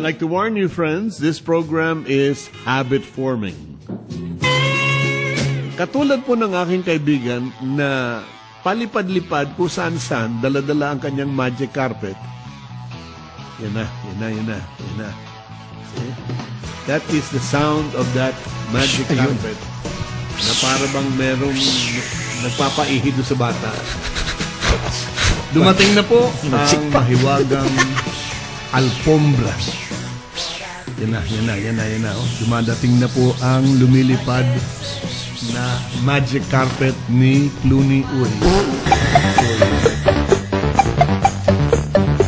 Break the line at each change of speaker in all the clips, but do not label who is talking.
I'd like to warn you, friends, this program is habit forming. Katulad po ng aking kaibigan na palipad-lipad kung saan-saan, daladala ang kanyang magic carpet. Yan na, yan na, yan na, yan na. See? That is the sound of that magic carpet na para bang merong nagpapaihi sa bata. Dumating na po ang mahiwagang alfombra. Yan na, yan na, yan na, yan na. Oh. Dumadating na po ang lumilipad na magic carpet ni Clooney Uy.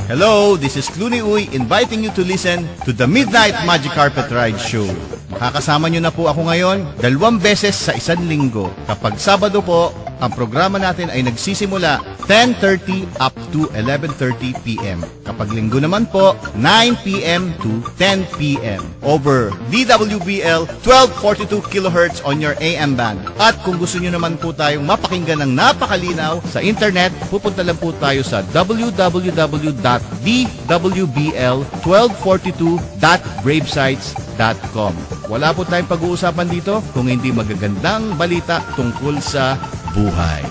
Hello, this is Clooney Uy inviting you to listen to the Midnight Magic Carpet Ride Show. Makakasama nyo na po ako ngayon dalawang beses sa isang linggo. Kapag Sabado po, ang programa natin ay nagsisimula 10.30 up to 11.30 p.m. Kapag linggo naman po, 9 p.m. to 10 p.m. over DWBL 1242 kHz on your AM band. At kung gusto nyo naman po tayong mapakinggan ng napakalinaw sa internet, pupunta lang po tayo sa www.dwbl1242.gravesites.com. Wala po tayong pag-uusapan dito kung hindi magagandang balita tungkol sa buhay.